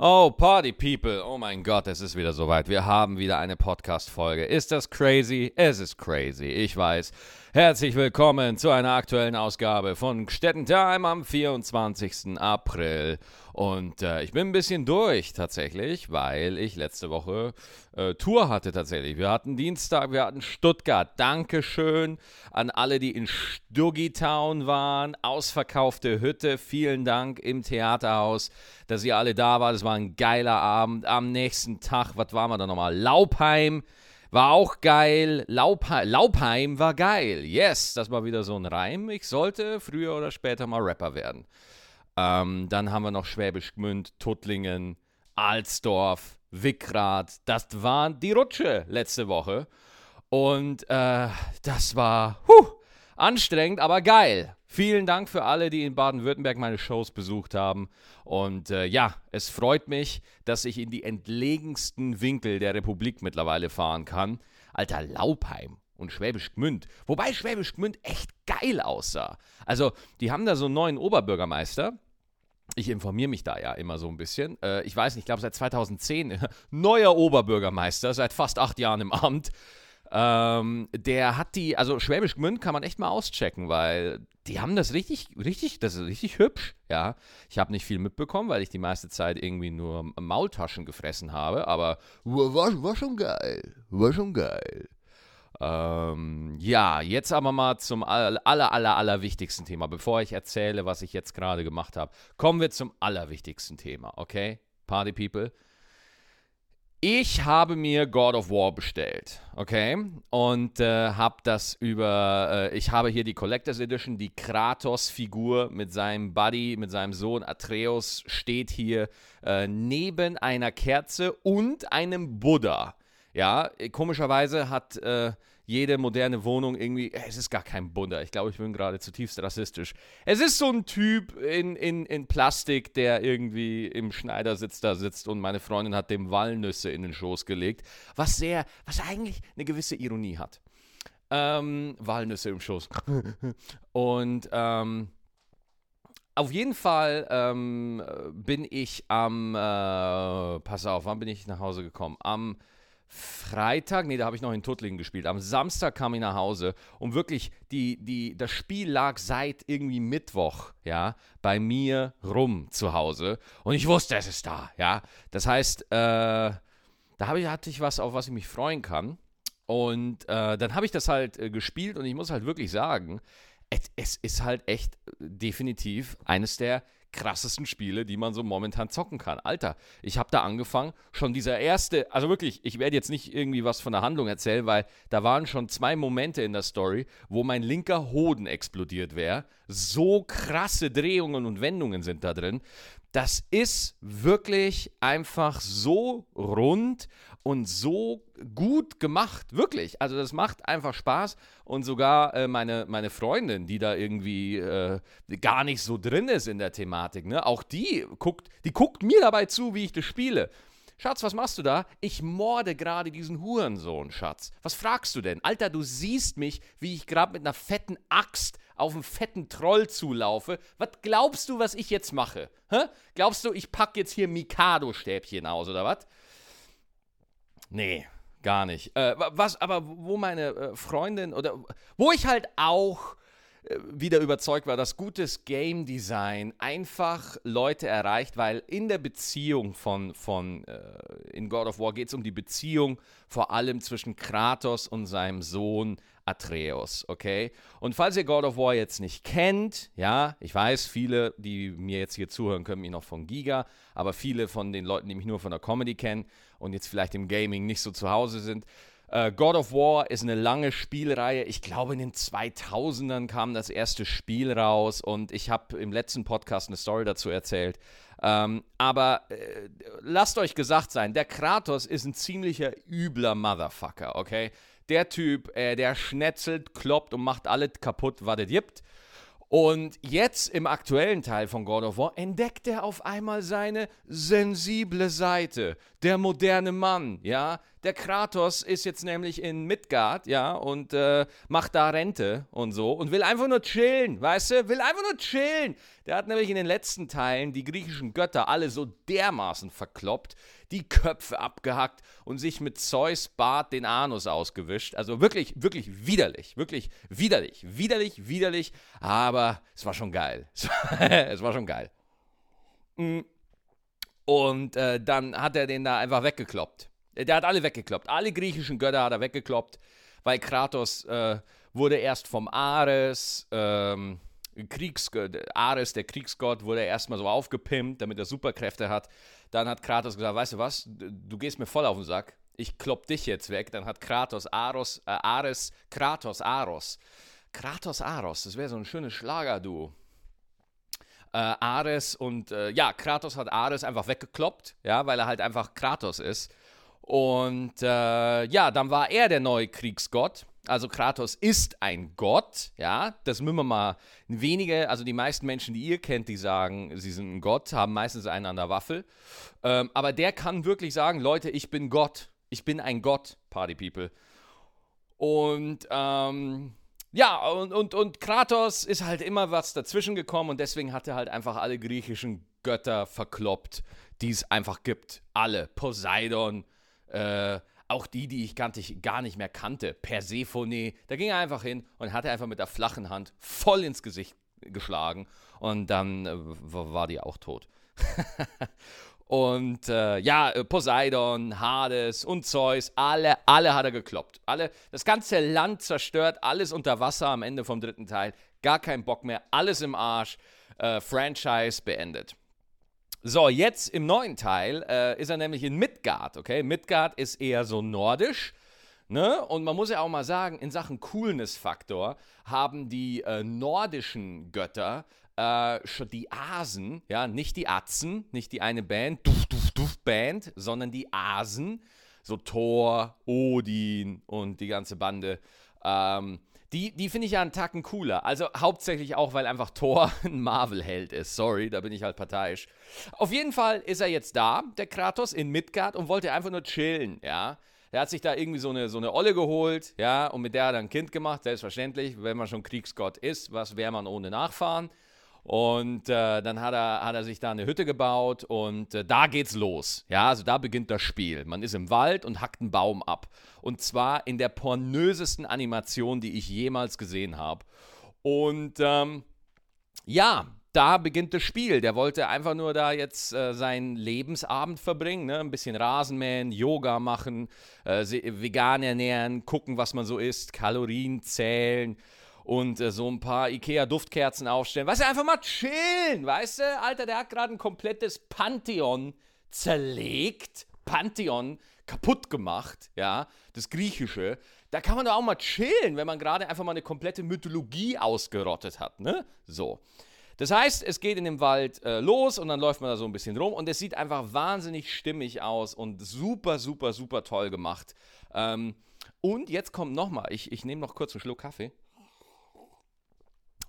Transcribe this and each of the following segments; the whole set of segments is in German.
Oh, Party People. Oh mein Gott, es ist wieder soweit. Wir haben wieder eine Podcast-Folge. Ist das crazy? Es ist crazy. Ich weiß. Herzlich willkommen zu einer aktuellen Ausgabe von Stettentime am 24. April. Und äh, ich bin ein bisschen durch tatsächlich, weil ich letzte Woche äh, Tour hatte tatsächlich. Wir hatten Dienstag, wir hatten Stuttgart. Dankeschön an alle, die in Stuggytown waren. Ausverkaufte Hütte. Vielen Dank im Theaterhaus, dass ihr alle da wart. Es war ein geiler Abend. Am nächsten Tag, was waren wir da nochmal? Laubheim. War auch geil. Laubheim, Laubheim war geil. Yes, das war wieder so ein Reim. Ich sollte früher oder später mal Rapper werden. Ähm, dann haben wir noch Schwäbisch Gmünd, Tuttlingen, Alsdorf, Wickrad. Das war die Rutsche letzte Woche. Und äh, das war huh, anstrengend, aber geil. Vielen Dank für alle, die in Baden-Württemberg meine Shows besucht haben. Und äh, ja, es freut mich, dass ich in die entlegensten Winkel der Republik mittlerweile fahren kann. Alter, Laubheim und Schwäbisch Gmünd. Wobei Schwäbisch Gmünd echt geil aussah. Also, die haben da so einen neuen Oberbürgermeister. Ich informiere mich da ja immer so ein bisschen. Äh, ich weiß nicht, ich glaube seit 2010 neuer Oberbürgermeister, seit fast acht Jahren im Amt. Ähm, der hat die, also Schwäbisch Gmünd kann man echt mal auschecken, weil die haben das richtig, richtig, das ist richtig hübsch, ja. Ich habe nicht viel mitbekommen, weil ich die meiste Zeit irgendwie nur Maultaschen gefressen habe, aber war, war schon geil, war schon geil. Ähm, ja, jetzt aber mal zum aller, aller, aller, wichtigsten Thema. Bevor ich erzähle, was ich jetzt gerade gemacht habe, kommen wir zum allerwichtigsten Thema, okay? Party People. Ich habe mir God of War bestellt, okay? Und äh, habe das über, äh, ich habe hier die Collectors Edition, die Kratos-Figur mit seinem Buddy, mit seinem Sohn Atreus steht hier äh, neben einer Kerze und einem Buddha. Ja, komischerweise hat äh, jede moderne Wohnung irgendwie, es ist gar kein Buddha. Ich glaube, ich bin gerade zutiefst rassistisch. Es ist so ein Typ in, in, in Plastik, der irgendwie im Schneidersitz da sitzt und meine Freundin hat dem Walnüsse in den Schoß gelegt, was sehr, was eigentlich eine gewisse Ironie hat. Ähm, Walnüsse im Schoß. und ähm, auf jeden Fall ähm, bin ich am, äh, pass auf, wann bin ich nach Hause gekommen? Am Freitag, nee, da habe ich noch in Tuttlingen gespielt. Am Samstag kam ich nach Hause und wirklich, die, die, das Spiel lag seit irgendwie Mittwoch, ja, bei mir rum zu Hause. Und ich wusste, es ist da, ja. Das heißt, äh, da ich, hatte ich was, auf was ich mich freuen kann. Und äh, dann habe ich das halt äh, gespielt und ich muss halt wirklich sagen, es, es ist halt echt definitiv eines der krassesten Spiele, die man so momentan zocken kann. Alter, ich habe da angefangen, schon dieser erste, also wirklich, ich werde jetzt nicht irgendwie was von der Handlung erzählen, weil da waren schon zwei Momente in der Story, wo mein linker Hoden explodiert wäre. So krasse Drehungen und Wendungen sind da drin. Das ist wirklich einfach so rund und so gut gemacht, wirklich. Also das macht einfach Spaß und sogar äh, meine, meine Freundin, die da irgendwie äh, gar nicht so drin ist in der Thematik, ne, auch die guckt, die guckt mir dabei zu, wie ich das spiele. Schatz, was machst du da? Ich morde gerade diesen Hurensohn, Schatz. Was fragst du denn? Alter, du siehst mich, wie ich gerade mit einer fetten Axt auf einen fetten Troll zulaufe. Was glaubst du, was ich jetzt mache? Hä? Glaubst du, ich pack jetzt hier Mikado-Stäbchen aus, oder was? Nee, gar nicht. Äh, was, aber wo meine äh, Freundin oder wo ich halt auch äh, wieder überzeugt war, dass gutes Game Design einfach Leute erreicht, weil in der Beziehung von, von äh, in God of War geht es um die Beziehung vor allem zwischen Kratos und seinem Sohn Atreus, okay? Und falls ihr God of War jetzt nicht kennt, ja, ich weiß, viele, die mir jetzt hier zuhören, können mich noch von Giga, aber viele von den Leuten, die mich nur von der Comedy kennen und jetzt vielleicht im Gaming nicht so zu Hause sind, Uh, God of War ist eine lange Spielreihe. Ich glaube, in den 2000ern kam das erste Spiel raus und ich habe im letzten Podcast eine Story dazu erzählt. Ähm, aber äh, lasst euch gesagt sein, der Kratos ist ein ziemlicher übler Motherfucker, okay? Der Typ, äh, der schnetzelt, kloppt und macht alles kaputt, was es gibt. Und jetzt im aktuellen Teil von God of War entdeckt er auf einmal seine sensible Seite. Der moderne Mann, ja. Der Kratos ist jetzt nämlich in Midgard, ja, und äh, macht da Rente und so und will einfach nur chillen, weißt du? Will einfach nur chillen. Der hat nämlich in den letzten Teilen die griechischen Götter alle so dermaßen verkloppt, die Köpfe abgehackt und sich mit Zeus Bart den Anus ausgewischt. Also wirklich, wirklich widerlich, wirklich widerlich, widerlich, widerlich, aber es war schon geil. es war schon geil. Mm. Und äh, dann hat er den da einfach weggekloppt. Der hat alle weggekloppt. Alle griechischen Götter hat er weggekloppt, weil Kratos äh, wurde erst vom Ares, ähm, Kriegsgott, Ares, der Kriegsgott, wurde erstmal so aufgepimpt, damit er Superkräfte hat. Dann hat Kratos gesagt, weißt du was, du gehst mir voll auf den Sack, ich klopp dich jetzt weg. Dann hat Kratos, Aros, äh, Ares, Kratos, Aros. Kratos, Aros, das wäre so ein schönes Schlagerduo. Äh, Ares und, äh, ja, Kratos hat Ares einfach weggekloppt, ja, weil er halt einfach Kratos ist. Und äh, ja, dann war er der neue Kriegsgott. Also Kratos ist ein Gott, ja, das müssen wir mal wenige, also die meisten Menschen, die ihr kennt, die sagen, sie sind ein Gott, haben meistens einen an der Waffel. Ähm, aber der kann wirklich sagen, Leute, ich bin Gott, ich bin ein Gott, Party People. Und ähm, ja, und, und, und Kratos ist halt immer was dazwischen gekommen und deswegen hat er halt einfach alle griechischen Götter verkloppt, die es einfach gibt. Alle. Poseidon, äh, auch die, die ich gar nicht mehr kannte, Persephone, da ging er einfach hin und hatte einfach mit der flachen Hand voll ins Gesicht geschlagen und dann äh, war die auch tot. und äh, ja, äh, Poseidon, Hades und Zeus, alle, alle hat er gekloppt. Alle, das ganze Land zerstört, alles unter Wasser am Ende vom dritten Teil. Gar kein Bock mehr, alles im Arsch. Äh, Franchise beendet. So, jetzt im neuen Teil äh, ist er nämlich in Midgard, okay? Midgard ist eher so nordisch. Ne? Und man muss ja auch mal sagen, in Sachen Coolness-Faktor haben die äh, nordischen Götter äh, schon die Asen, ja, nicht die Atzen, nicht die eine Band, Duf, Duf, Duf Band, sondern die Asen, so Thor, Odin und die ganze Bande. Ähm, die, die finde ich ja einen Tacken cooler. Also hauptsächlich auch, weil einfach Thor ein Marvel-Held ist. Sorry, da bin ich halt parteiisch. Auf jeden Fall ist er jetzt da, der Kratos, in Midgard und wollte einfach nur chillen, ja. Er hat sich da irgendwie so eine, so eine Olle geholt, ja, und mit der hat er ein Kind gemacht, selbstverständlich. Wenn man schon Kriegsgott ist, was wäre man ohne Nachfahren? Und äh, dann hat er, hat er sich da eine Hütte gebaut und äh, da geht's los. Ja, also da beginnt das Spiel. Man ist im Wald und hackt einen Baum ab. Und zwar in der pornösesten Animation, die ich jemals gesehen habe. Und ähm, ja, da beginnt das Spiel. Der wollte einfach nur da jetzt äh, seinen Lebensabend verbringen, ne? ein bisschen Rasenmähen, Yoga machen, äh, vegan ernähren, gucken, was man so isst, Kalorien zählen und äh, so ein paar Ikea-Duftkerzen aufstellen. Weißt du, einfach mal chillen, weißt du? Alter, der hat gerade ein komplettes Pantheon zerlegt, Pantheon kaputt gemacht, ja, das Griechische. Da kann man doch auch mal chillen, wenn man gerade einfach mal eine komplette Mythologie ausgerottet hat, ne? So. Das heißt, es geht in dem Wald äh, los und dann läuft man da so ein bisschen rum und es sieht einfach wahnsinnig stimmig aus und super, super, super toll gemacht. Ähm, und jetzt kommt nochmal, ich, ich nehme noch kurz einen Schluck Kaffee.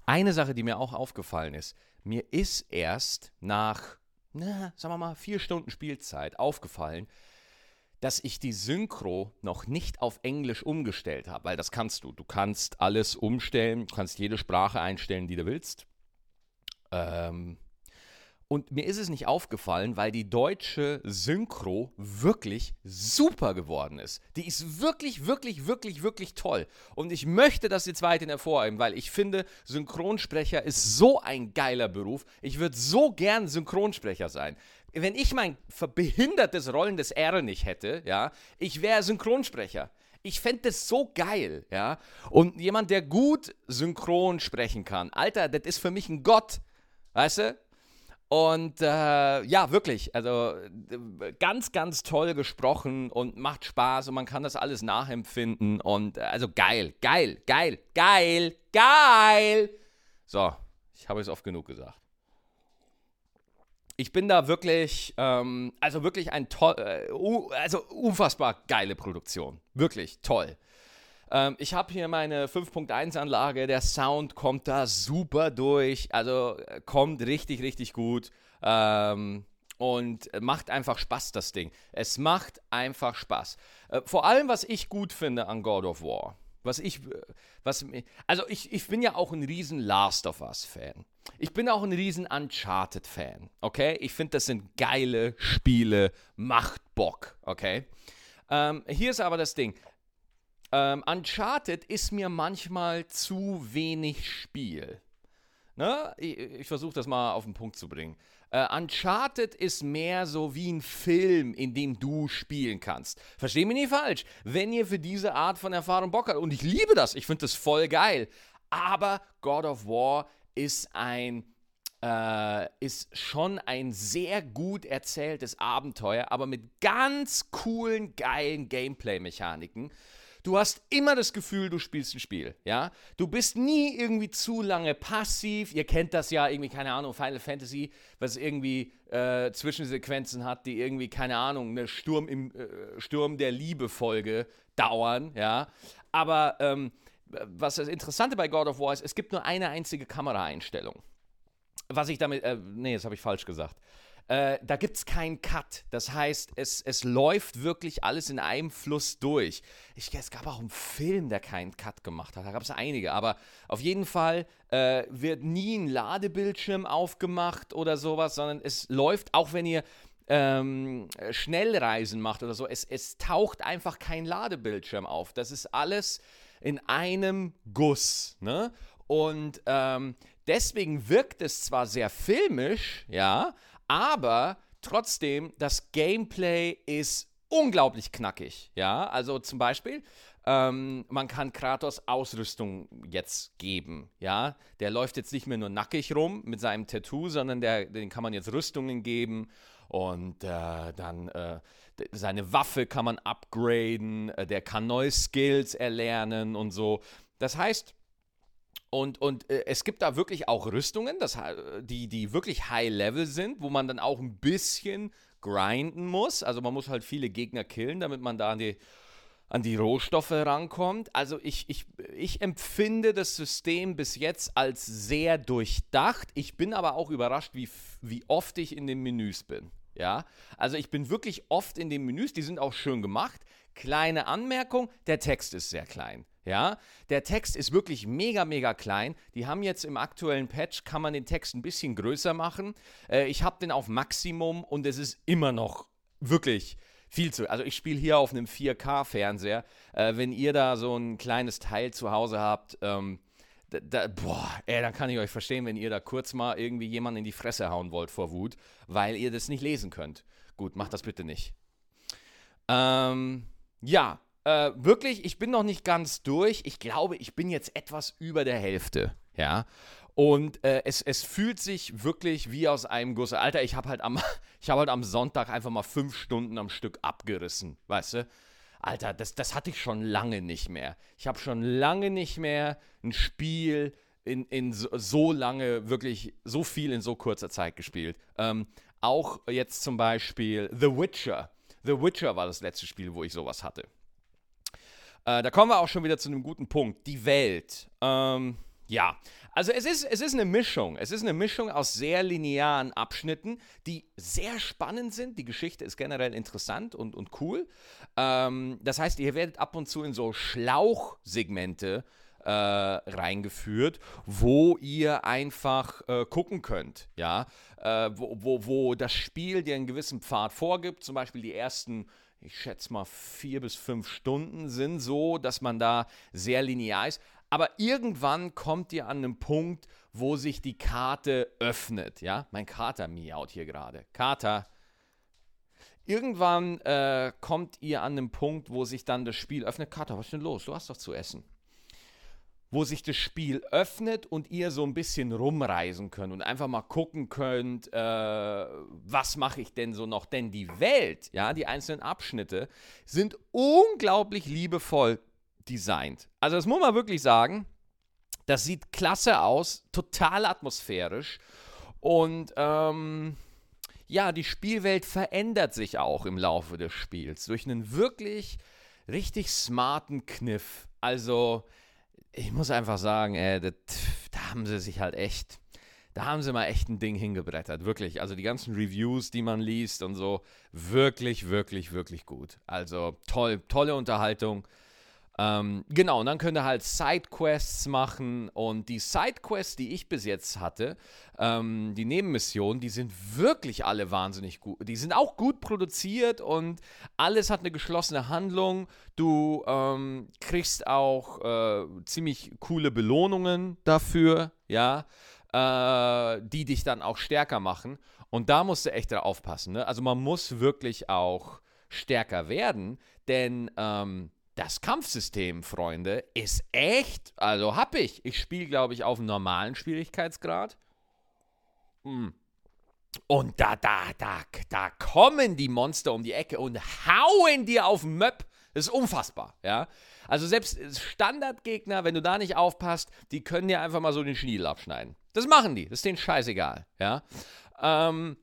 Eine Sache, die mir auch aufgefallen ist, mir ist erst nach, na, sagen wir mal, vier Stunden Spielzeit aufgefallen, dass ich die Synchro noch nicht auf Englisch umgestellt habe, weil das kannst du. Du kannst alles umstellen, du kannst jede Sprache einstellen, die du willst. Ähm, und mir ist es nicht aufgefallen, weil die deutsche Synchro wirklich super geworden ist. Die ist wirklich, wirklich, wirklich, wirklich toll. Und ich möchte das jetzt weiterhin hervorheben, weil ich finde, Synchronsprecher ist so ein geiler Beruf. Ich würde so gern Synchronsprecher sein. Wenn ich mein behindertes Rollen des R nicht hätte, ja, ich wäre Synchronsprecher. Ich fände das so geil, ja. Und jemand, der gut synchron sprechen kann, Alter, das ist für mich ein Gott. Weißt du? Und äh, ja, wirklich, also ganz, ganz toll gesprochen und macht Spaß und man kann das alles nachempfinden und äh, also geil, geil, geil, geil, geil. So, ich habe es oft genug gesagt. Ich bin da wirklich, ähm, also wirklich ein toll, äh, also unfassbar geile Produktion. Wirklich toll. Ähm, ich habe hier meine 5.1-Anlage, der Sound kommt da super durch, also äh, kommt richtig, richtig gut. Ähm, und macht einfach Spaß, das Ding. Es macht einfach Spaß. Äh, vor allem, was ich gut finde an God of War. Was ich, äh, was, also ich, ich bin ja auch ein riesen Last of Us Fan. Ich bin auch ein riesen Uncharted Fan, okay? Ich finde, das sind geile Spiele, macht Bock, okay? Ähm, hier ist aber das Ding. Ähm, Uncharted ist mir manchmal zu wenig Spiel. Ne? Ich, ich versuche das mal auf den Punkt zu bringen. Uh, Uncharted ist mehr so wie ein Film, in dem du spielen kannst. Versteh mich nicht falsch. Wenn ihr für diese Art von Erfahrung Bock habt, und ich liebe das, ich finde das voll geil. Aber God of War ist ein äh, ist schon ein sehr gut erzähltes Abenteuer, aber mit ganz coolen, geilen Gameplay-Mechaniken. Du hast immer das Gefühl, du spielst ein Spiel, ja? Du bist nie irgendwie zu lange passiv. Ihr kennt das ja irgendwie, keine Ahnung, Final Fantasy, was irgendwie äh, Zwischensequenzen hat, die irgendwie, keine Ahnung, eine Sturm, im, äh, Sturm der Liebe-Folge dauern, ja? Aber ähm, was das Interessante bei God of War ist, es gibt nur eine einzige Kameraeinstellung. Was ich damit, äh, nee, das habe ich falsch gesagt. Äh, da gibt es keinen Cut. Das heißt, es, es läuft wirklich alles in einem Fluss durch. Ich, es gab auch einen Film, der keinen Cut gemacht hat. Da gab es einige. Aber auf jeden Fall äh, wird nie ein Ladebildschirm aufgemacht oder sowas, sondern es läuft, auch wenn ihr ähm, Schnellreisen macht oder so, es, es taucht einfach kein Ladebildschirm auf. Das ist alles in einem Guss. Ne? Und ähm, deswegen wirkt es zwar sehr filmisch, ja, aber trotzdem, das Gameplay ist unglaublich knackig. Ja, also zum Beispiel, ähm, man kann Kratos Ausrüstung jetzt geben. Ja, der läuft jetzt nicht mehr nur nackig rum mit seinem Tattoo, sondern der, den kann man jetzt Rüstungen geben und äh, dann äh, seine Waffe kann man upgraden, äh, der kann neue Skills erlernen und so. Das heißt, und, und äh, es gibt da wirklich auch Rüstungen, das, die, die wirklich High-Level sind, wo man dann auch ein bisschen grinden muss. Also man muss halt viele Gegner killen, damit man da an die, an die Rohstoffe rankommt. Also ich, ich, ich empfinde das System bis jetzt als sehr durchdacht. Ich bin aber auch überrascht, wie, wie oft ich in den Menüs bin. Ja, also ich bin wirklich oft in den Menüs, die sind auch schön gemacht. Kleine Anmerkung, der Text ist sehr klein. Ja, der Text ist wirklich mega, mega klein. Die haben jetzt im aktuellen Patch, kann man den Text ein bisschen größer machen. Äh, ich habe den auf Maximum und es ist immer noch wirklich viel zu. Also ich spiele hier auf einem 4K-Fernseher. Äh, wenn ihr da so ein kleines Teil zu Hause habt, ähm, da, da, boah, ey, dann kann ich euch verstehen, wenn ihr da kurz mal irgendwie jemanden in die Fresse hauen wollt vor Wut, weil ihr das nicht lesen könnt. Gut, macht das bitte nicht. Ähm, ja, äh, wirklich, ich bin noch nicht ganz durch. Ich glaube, ich bin jetzt etwas über der Hälfte. Ja. Und äh, es, es fühlt sich wirklich wie aus einem Guss. Alter, ich habe halt, am, hab halt am Sonntag einfach mal fünf Stunden am Stück abgerissen, weißt du? Alter, das, das hatte ich schon lange nicht mehr. Ich habe schon lange nicht mehr ein Spiel in, in so, so, lange, wirklich so viel in so kurzer Zeit gespielt. Ähm, auch jetzt zum Beispiel The Witcher. The Witcher war das letzte Spiel, wo ich sowas hatte. Äh, da kommen wir auch schon wieder zu einem guten Punkt. Die Welt. Ähm, ja, also es ist, es ist eine Mischung. Es ist eine Mischung aus sehr linearen Abschnitten, die sehr spannend sind. Die Geschichte ist generell interessant und, und cool. Ähm, das heißt, ihr werdet ab und zu in so Schlauchsegmente äh, reingeführt, wo ihr einfach äh, gucken könnt, ja, äh, wo, wo, wo das Spiel dir einen gewissen Pfad vorgibt, zum Beispiel die ersten ich schätze mal, vier bis fünf Stunden sind so, dass man da sehr linear ist. Aber irgendwann kommt ihr an einen Punkt, wo sich die Karte öffnet. Ja, mein Kater miaut hier gerade. Kater. Irgendwann äh, kommt ihr an einen Punkt, wo sich dann das Spiel öffnet. Kater, was ist denn los? Du hast doch zu essen wo sich das Spiel öffnet und ihr so ein bisschen rumreisen könnt und einfach mal gucken könnt, äh, was mache ich denn so noch? Denn die Welt, ja, die einzelnen Abschnitte sind unglaublich liebevoll designt. Also das muss man wirklich sagen. Das sieht klasse aus, total atmosphärisch und ähm, ja, die Spielwelt verändert sich auch im Laufe des Spiels durch einen wirklich richtig smarten Kniff. Also, ich muss einfach sagen, ey, das, da haben sie sich halt echt, da haben sie mal echt ein Ding hingebrettert. Wirklich. Also die ganzen Reviews, die man liest und so, wirklich, wirklich, wirklich gut. Also toll, tolle Unterhaltung. Ähm, genau, und dann könnt ihr halt Sidequests machen und die Sidequests, die ich bis jetzt hatte, ähm, die Nebenmissionen, die sind wirklich alle wahnsinnig gut. Die sind auch gut produziert und alles hat eine geschlossene Handlung. Du ähm, kriegst auch äh, ziemlich coole Belohnungen dafür, ja, äh, die dich dann auch stärker machen. Und da musst du echt drauf aufpassen. Ne? Also man muss wirklich auch stärker werden, denn ähm, das Kampfsystem, Freunde, ist echt, also hab ich. Ich spiele, glaube ich, auf einem normalen Schwierigkeitsgrad. Hm. Und da, da, da, da kommen die Monster um die Ecke und hauen dir auf den Möpp. Das ist unfassbar, ja. Also selbst Standardgegner, wenn du da nicht aufpasst, die können dir einfach mal so den Schniedel abschneiden. Das machen die, das ist denen scheißegal, ja. Ähm,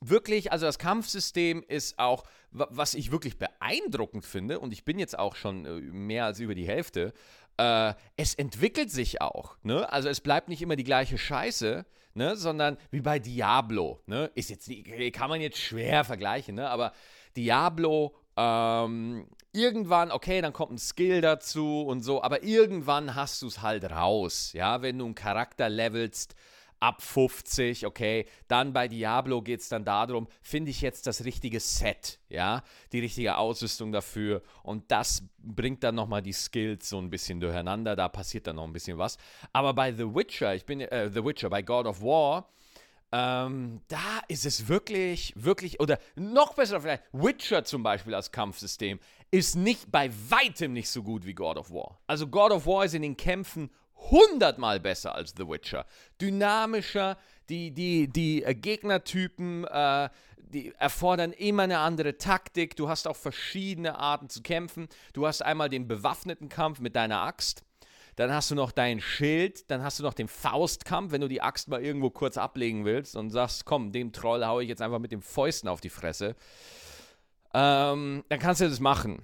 wirklich, also das Kampfsystem ist auch, was ich wirklich beeindruckend finde, und ich bin jetzt auch schon äh, mehr als über die Hälfte, äh, es entwickelt sich auch. Ne? Also es bleibt nicht immer die gleiche Scheiße, ne? sondern wie bei Diablo. Ne? Ist jetzt, kann man jetzt schwer vergleichen, ne? aber Diablo ähm, irgendwann, okay, dann kommt ein Skill dazu und so, aber irgendwann hast du es halt raus, ja, wenn du einen Charakter levelst, ab 50, okay. Dann bei Diablo geht es dann darum, finde ich jetzt das richtige Set, ja, die richtige Ausrüstung dafür und das bringt dann nochmal die Skills so ein bisschen durcheinander, da passiert dann noch ein bisschen was. Aber bei The Witcher, ich bin, äh, The Witcher, bei God of War, ähm, da ist es wirklich, wirklich, oder noch besser vielleicht, Witcher zum Beispiel als Kampfsystem ist nicht bei weitem nicht so gut wie God of War. Also God of War ist in den Kämpfen hundertmal besser als The Witcher. Dynamischer, die, die, die äh, Gegnertypen, äh, die erfordern immer eine andere Taktik. Du hast auch verschiedene Arten zu kämpfen. Du hast einmal den bewaffneten Kampf mit deiner Axt. Dann hast du noch dein Schild, dann hast du noch den Faustkampf, wenn du die Axt mal irgendwo kurz ablegen willst und sagst, komm, dem Troll haue ich jetzt einfach mit den Fäusten auf die Fresse. Ähm, dann kannst du das machen.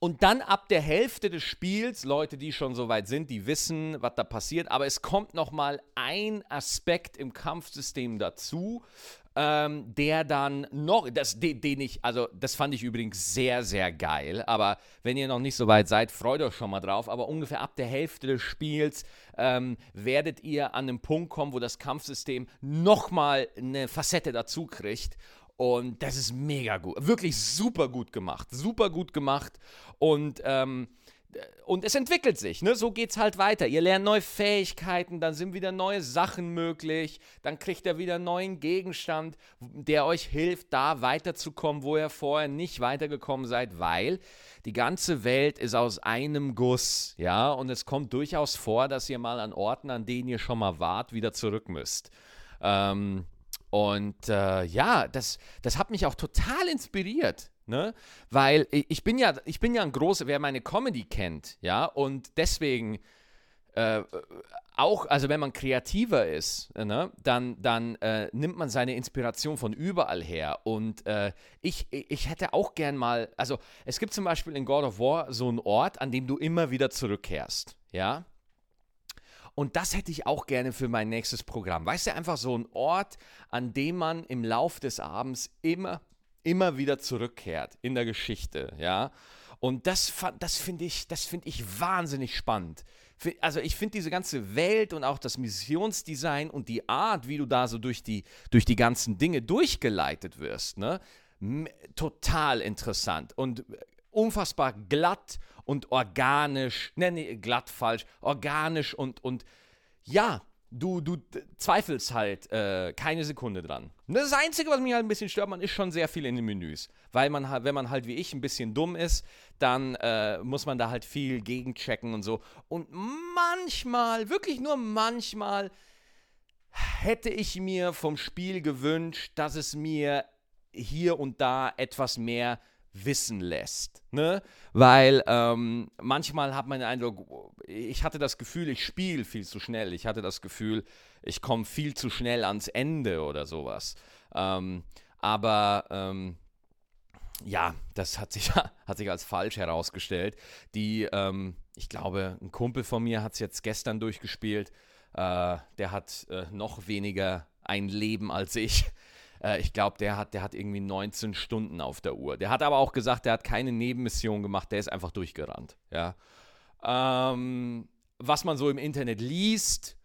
Und dann ab der Hälfte des Spiels, Leute, die schon so weit sind, die wissen, was da passiert, aber es kommt noch mal ein Aspekt im Kampfsystem dazu, ähm, der dann noch, das, den, den, ich, also das fand ich übrigens sehr, sehr geil, aber wenn ihr noch nicht so weit seid, freut euch schon mal drauf, aber ungefähr ab der Hälfte des Spiels ähm, werdet ihr an einen Punkt kommen, wo das Kampfsystem noch mal eine Facette dazu kriegt und das ist mega gut. Wirklich super gut gemacht. Super gut gemacht. Und, ähm, und es entwickelt sich, ne? So geht's halt weiter. Ihr lernt neue Fähigkeiten, dann sind wieder neue Sachen möglich, dann kriegt ihr wieder einen neuen Gegenstand, der euch hilft, da weiterzukommen, wo ihr vorher nicht weitergekommen seid, weil die ganze Welt ist aus einem Guss, ja, und es kommt durchaus vor, dass ihr mal an Orten, an denen ihr schon mal wart, wieder zurück müsst. Ähm, und äh, ja, das, das hat mich auch total inspiriert. Ne? Weil ich bin ja, ich bin ja ein großer, wer meine Comedy kennt, ja, und deswegen äh, auch, also wenn man kreativer ist, ne, dann, dann äh, nimmt man seine Inspiration von überall her. Und äh, ich, ich hätte auch gern mal, also es gibt zum Beispiel in God of War so einen Ort, an dem du immer wieder zurückkehrst, ja. Und das hätte ich auch gerne für mein nächstes Programm. Weißt du, einfach so ein Ort, an dem man im Lauf des Abends immer, immer wieder zurückkehrt in der Geschichte, ja. Und das, das finde ich, das ich wahnsinnig spannend. Also ich finde diese ganze Welt und auch das Missionsdesign und die Art, wie du da so durch die, durch die ganzen Dinge durchgeleitet wirst, ne? total interessant und unfassbar glatt und organisch, ne, nee, glatt falsch, organisch und, und ja, du, du zweifelst halt äh, keine Sekunde dran. Das Einzige, was mich halt ein bisschen stört, man ist schon sehr viel in den Menüs. Weil man wenn man halt wie ich ein bisschen dumm ist, dann äh, muss man da halt viel gegenchecken und so. Und manchmal, wirklich nur manchmal, hätte ich mir vom Spiel gewünscht, dass es mir hier und da etwas mehr wissen lässt. Ne? Weil ähm, manchmal hat man den Eindruck, ich hatte das Gefühl, ich spiele viel zu schnell. Ich hatte das Gefühl, ich komme viel zu schnell ans Ende oder sowas. Ähm, aber ähm, ja, das hat sich, hat sich als falsch herausgestellt. Die, ähm, ich glaube, ein Kumpel von mir hat es jetzt gestern durchgespielt. Äh, der hat äh, noch weniger ein Leben als ich. Äh, ich glaube, der hat, der hat irgendwie 19 Stunden auf der Uhr. Der hat aber auch gesagt, der hat keine Nebenmission gemacht, der ist einfach durchgerannt. Ja. Ähm, was man so im Internet liest,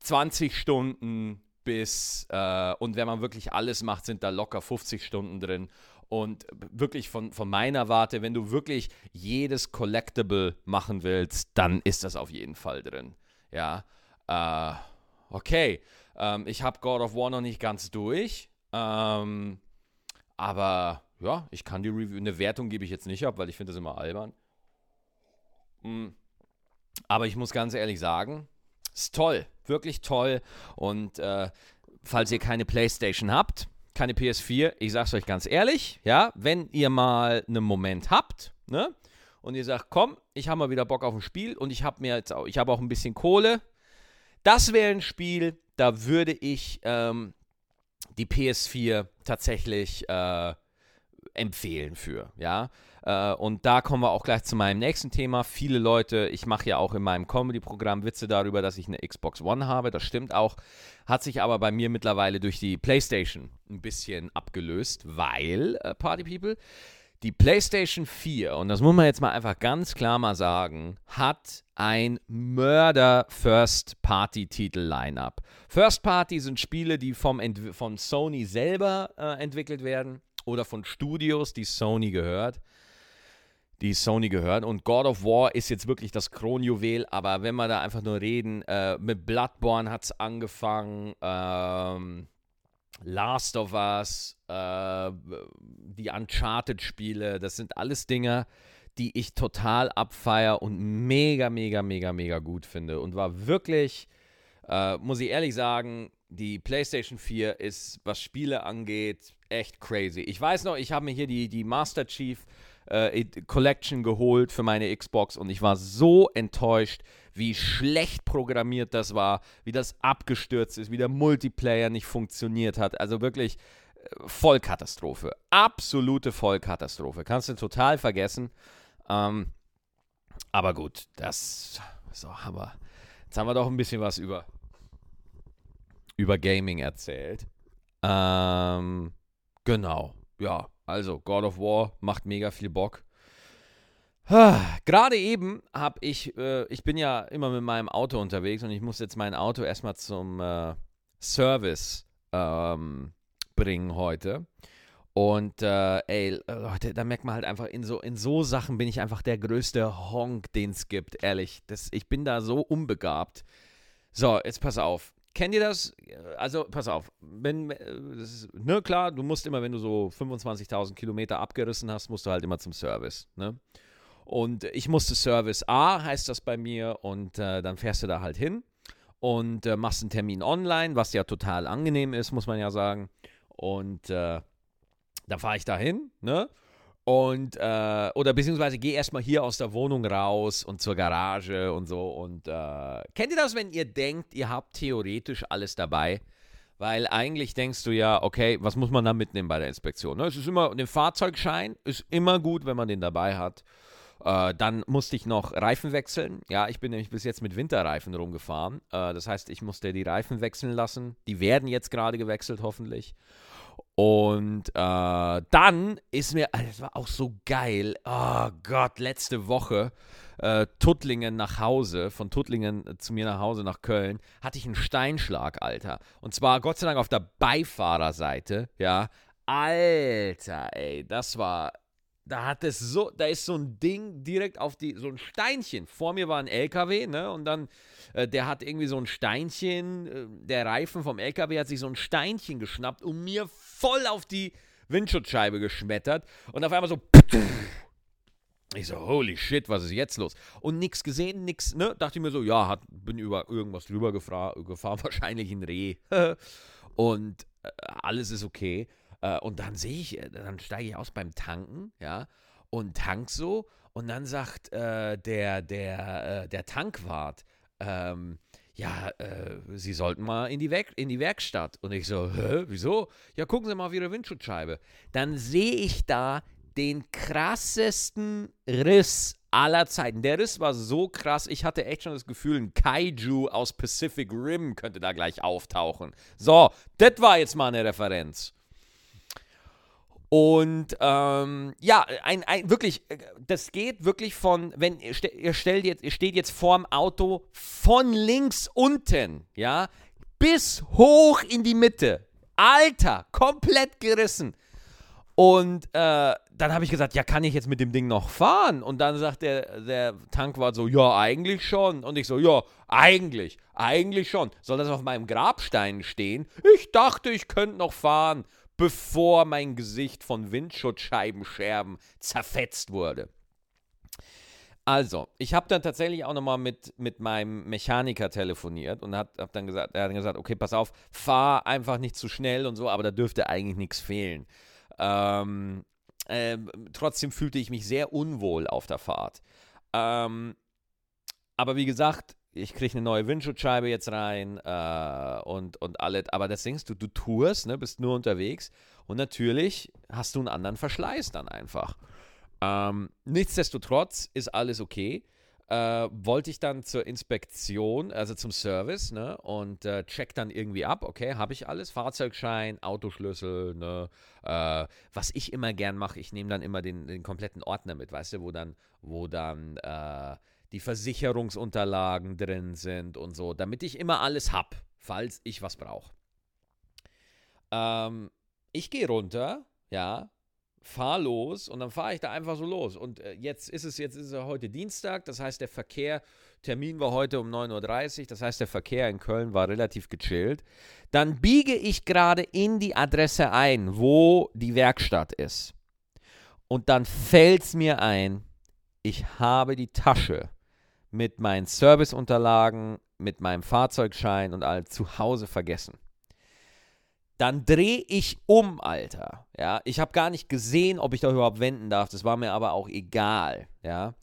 20 Stunden bis, äh, und wenn man wirklich alles macht, sind da locker 50 Stunden drin. Und wirklich von, von meiner Warte, wenn du wirklich jedes Collectible machen willst, dann ist das auf jeden Fall drin. Ja. Äh, okay. Ähm, ich habe God of War noch nicht ganz durch. Ähm, aber ja, ich kann die Review. Eine Wertung gebe ich jetzt nicht ab, weil ich finde das immer albern. Mhm. Aber ich muss ganz ehrlich sagen, ist toll, wirklich toll. Und äh, falls ihr keine PlayStation habt, keine PS4, ich sag's euch ganz ehrlich, ja, wenn ihr mal einen Moment habt, ne, und ihr sagt, komm, ich habe mal wieder Bock auf ein Spiel und ich habe mir jetzt auch, ich habe auch ein bisschen Kohle, das wäre ein Spiel, da würde ich ähm, die PS4 tatsächlich äh, empfehlen für, ja. Äh, und da kommen wir auch gleich zu meinem nächsten Thema. Viele Leute, ich mache ja auch in meinem Comedy-Programm Witze darüber, dass ich eine Xbox One habe. Das stimmt auch. Hat sich aber bei mir mittlerweile durch die PlayStation ein bisschen abgelöst, weil, äh, Party People, die PlayStation 4, und das muss man jetzt mal einfach ganz klar mal sagen, hat ein Mörder First-Party-Titel-Line-Up. First-Party sind Spiele, die vom von Sony selber äh, entwickelt werden oder von Studios, die Sony gehört die Sony gehört. Und God of War ist jetzt wirklich das Kronjuwel, aber wenn wir da einfach nur reden, äh, mit Bloodborne hat es angefangen, ähm, Last of Us, äh, die Uncharted-Spiele, das sind alles Dinge, die ich total abfeier und mega, mega, mega, mega gut finde. Und war wirklich, äh, muss ich ehrlich sagen, die PlayStation 4 ist, was Spiele angeht, echt crazy. Ich weiß noch, ich habe mir hier die, die Master Chief äh, Collection geholt für meine Xbox und ich war so enttäuscht, wie schlecht programmiert das war, wie das abgestürzt ist, wie der Multiplayer nicht funktioniert hat. Also wirklich Vollkatastrophe. Absolute Vollkatastrophe. Kannst du total vergessen. Ähm, aber gut, das so haben wir. Jetzt haben wir doch ein bisschen was über, über Gaming erzählt. Ähm, genau, ja. Also, God of War macht mega viel Bock. Gerade eben habe ich, äh, ich bin ja immer mit meinem Auto unterwegs und ich muss jetzt mein Auto erstmal zum äh, Service ähm, bringen heute. Und äh, ey, Leute, da merkt man halt einfach, in so, in so Sachen bin ich einfach der größte Honk, den es gibt, ehrlich. Das, ich bin da so unbegabt. So, jetzt pass auf. Kennt ihr das? Also, pass auf, wenn, ist, ne, klar, du musst immer, wenn du so 25.000 Kilometer abgerissen hast, musst du halt immer zum Service, ne? Und ich musste Service A, heißt das bei mir, und äh, dann fährst du da halt hin und äh, machst einen Termin online, was ja total angenehm ist, muss man ja sagen. Und äh, da fahre ich da hin, ne? Und, äh, oder beziehungsweise geh erstmal hier aus der Wohnung raus und zur Garage und so. Und äh, kennt ihr das, wenn ihr denkt, ihr habt theoretisch alles dabei? Weil eigentlich denkst du ja, okay, was muss man da mitnehmen bei der Inspektion? Ne? Es ist immer, den Fahrzeugschein ist immer gut, wenn man den dabei hat. Äh, dann musste ich noch Reifen wechseln. Ja, ich bin nämlich bis jetzt mit Winterreifen rumgefahren. Äh, das heißt, ich musste die Reifen wechseln lassen. Die werden jetzt gerade gewechselt, hoffentlich. Und äh, dann ist mir, das war auch so geil, oh Gott, letzte Woche, äh, Tuttlingen nach Hause, von Tuttlingen zu mir nach Hause nach Köln, hatte ich einen Steinschlag, Alter. Und zwar Gott sei Dank auf der Beifahrerseite, ja. Alter, ey, das war, da hat es so, da ist so ein Ding direkt auf die, so ein Steinchen. Vor mir war ein LKW, ne, und dann äh, der hat irgendwie so ein Steinchen, äh, der Reifen vom LKW hat sich so ein Steinchen geschnappt und mir voll auf die Windschutzscheibe geschmettert und auf einmal so. Ich so, holy shit, was ist jetzt los? Und nichts gesehen, nix, ne? Dachte ich mir so, ja, hat, bin über irgendwas drüber gefahren, wahrscheinlich ein Reh. und äh, alles ist okay. Äh, und dann sehe ich, äh, dann steige ich aus beim Tanken, ja, und tank so. Und dann sagt äh, der, der, der Tankwart, ähm, ja, äh, Sie sollten mal in die, Werk in die Werkstatt. Und ich so, hä, wieso? Ja, gucken Sie mal auf Ihre Windschutzscheibe. Dann sehe ich da den krassesten Riss aller Zeiten. Der Riss war so krass, ich hatte echt schon das Gefühl, ein Kaiju aus Pacific Rim könnte da gleich auftauchen. So, das war jetzt mal eine Referenz. Und ähm, ja, ein, ein, wirklich, das geht wirklich von, wenn ihr, stellt jetzt, ihr steht jetzt vorm Auto von links unten, ja, bis hoch in die Mitte. Alter, komplett gerissen. Und äh, dann habe ich gesagt, ja, kann ich jetzt mit dem Ding noch fahren? Und dann sagt der, der Tankwart so, ja, eigentlich schon. Und ich so, ja, eigentlich, eigentlich schon. Soll das auf meinem Grabstein stehen? Ich dachte, ich könnte noch fahren, bevor mein Gesicht von Windschutzscheibenscherben zerfetzt wurde. Also, ich habe dann tatsächlich auch nochmal mit, mit meinem Mechaniker telefoniert und hat, dann gesagt, er hat gesagt, okay, pass auf, fahr einfach nicht zu schnell und so, aber da dürfte eigentlich nichts fehlen. Ähm, äh, trotzdem fühlte ich mich sehr unwohl auf der Fahrt. Ähm, aber wie gesagt, ich kriege eine neue Windschutzscheibe jetzt rein äh, und, und alles. Aber das denkst du, du tourst, ne, bist nur unterwegs und natürlich hast du einen anderen Verschleiß dann einfach. Ähm, nichtsdestotrotz ist alles okay äh, wollte ich dann zur Inspektion, also zum Service, ne, und äh, check dann irgendwie ab, okay, habe ich alles, Fahrzeugschein, Autoschlüssel, ne, äh, was ich immer gern mache, ich nehme dann immer den, den kompletten Ordner mit, weißt du, wo dann, wo dann äh, die Versicherungsunterlagen drin sind und so, damit ich immer alles habe, falls ich was brauche. Ähm, ich gehe runter, ja, fahr los und dann fahre ich da einfach so los. Und äh, jetzt ist es, jetzt ist es heute Dienstag, das heißt, der Verkehr, Termin war heute um 9.30 Uhr, das heißt, der Verkehr in Köln war relativ gechillt. Dann biege ich gerade in die Adresse ein, wo die Werkstatt ist. Und dann fällt es mir ein, ich habe die Tasche mit meinen Serviceunterlagen, mit meinem Fahrzeugschein und all zu Hause vergessen dann drehe ich um, Alter. Ja, ich habe gar nicht gesehen, ob ich da überhaupt wenden darf. Das war mir aber auch egal. Ja,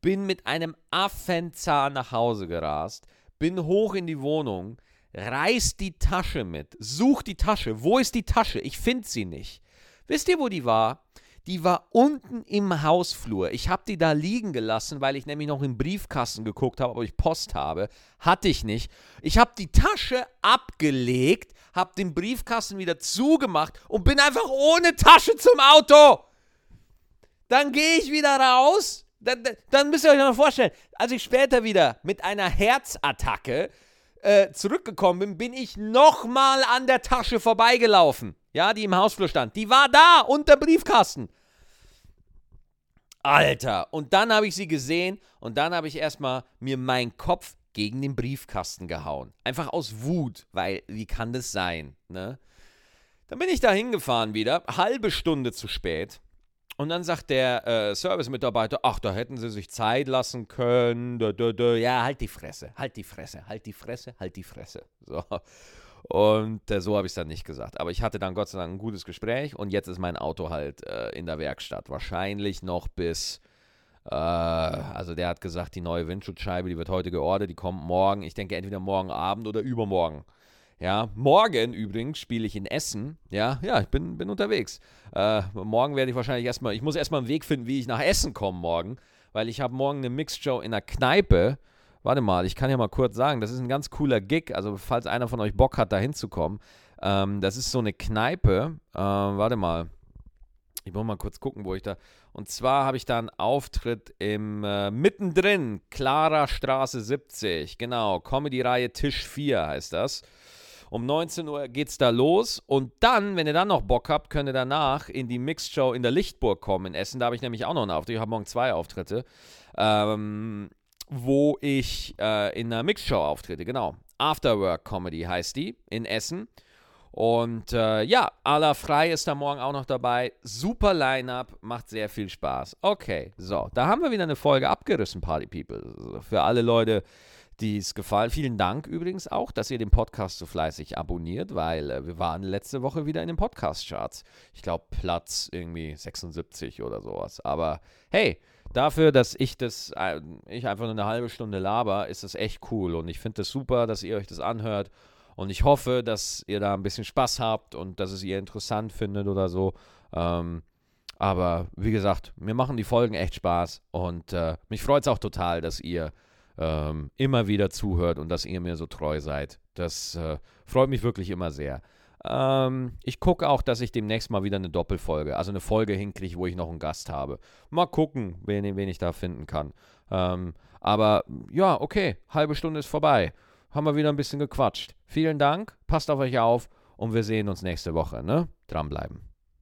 bin mit einem Affenzahn nach Hause gerast, bin hoch in die Wohnung, reiß die Tasche mit, such die Tasche. Wo ist die Tasche? Ich finde sie nicht. Wisst ihr, wo die war? Die war unten im Hausflur. Ich habe die da liegen gelassen, weil ich nämlich noch im Briefkasten geguckt habe, ob ich Post habe. Hatte ich nicht. Ich habe die Tasche abgelegt, habe den Briefkasten wieder zugemacht und bin einfach ohne Tasche zum Auto. Dann gehe ich wieder raus. Dann, dann müsst ihr euch noch vorstellen, als ich später wieder mit einer Herzattacke äh, zurückgekommen bin, bin ich nochmal an der Tasche vorbeigelaufen. Ja, die im Hausflur stand. Die war da unter Briefkasten. Alter. Und dann habe ich sie gesehen und dann habe ich erstmal mir meinen Kopf gegen den Briefkasten gehauen. Einfach aus Wut, weil wie kann das sein, ne? Dann bin ich da hingefahren wieder, halbe Stunde zu spät. Und dann sagt der äh, Service-Mitarbeiter, ach, da hätten sie sich Zeit lassen können. Dö, dö, dö. Ja, halt die Fresse, halt die Fresse, halt die Fresse, halt die Fresse. So. Und äh, so habe ich es dann nicht gesagt. Aber ich hatte dann Gott sei Dank ein gutes Gespräch und jetzt ist mein Auto halt äh, in der Werkstatt. Wahrscheinlich noch bis, äh, also der hat gesagt, die neue Windschutzscheibe, die wird heute geordert, die kommt morgen. Ich denke entweder morgen Abend oder übermorgen. Ja, morgen übrigens spiele ich in Essen. Ja, ja, ich bin, bin unterwegs. Äh, morgen werde ich wahrscheinlich erstmal, ich muss erstmal einen Weg finden, wie ich nach Essen komme morgen, weil ich habe morgen eine Mixed-Show in der Kneipe Warte mal, ich kann ja mal kurz sagen, das ist ein ganz cooler Gig. Also, falls einer von euch Bock hat, da hinzukommen. Ähm, das ist so eine Kneipe. Äh, warte mal. Ich muss mal kurz gucken, wo ich da. Und zwar habe ich da einen Auftritt im äh, mittendrin, Clara Straße 70. Genau, Comedy-Reihe Tisch 4 heißt das. Um 19 Uhr geht's da los und dann, wenn ihr dann noch Bock habt, könnt ihr danach in die Mixed Show in der Lichtburg kommen in Essen. Da habe ich nämlich auch noch einen Auftritt. Ich habe morgen zwei Auftritte. Ähm, wo ich äh, in einer Mixshow auftrete, genau. Afterwork Comedy heißt die, in Essen. Und äh, ja, Ala Frei ist da morgen auch noch dabei. Super Line-Up, macht sehr viel Spaß. Okay, so, da haben wir wieder eine Folge abgerissen, Party People. Für alle Leute, die es gefallen. Vielen Dank übrigens auch, dass ihr den Podcast so fleißig abonniert, weil äh, wir waren letzte Woche wieder in den Podcast-Charts. Ich glaube, Platz irgendwie 76 oder sowas. Aber hey, dafür, dass ich das, ich einfach nur eine halbe Stunde laber, ist das echt cool. Und ich finde das super, dass ihr euch das anhört. Und ich hoffe, dass ihr da ein bisschen Spaß habt und dass es ihr interessant findet oder so. Ähm, aber wie gesagt, mir machen die Folgen echt Spaß und äh, mich freut es auch total, dass ihr ähm, immer wieder zuhört und dass ihr mir so treu seid. Das äh, freut mich wirklich immer sehr. Ähm, ich gucke auch, dass ich demnächst mal wieder eine Doppelfolge, also eine Folge hinkriege, wo ich noch einen Gast habe. Mal gucken, wen, wen ich da finden kann. Ähm, aber ja, okay, halbe Stunde ist vorbei. Haben wir wieder ein bisschen gequatscht. Vielen Dank, passt auf euch auf und wir sehen uns nächste Woche. Ne? Dranbleiben.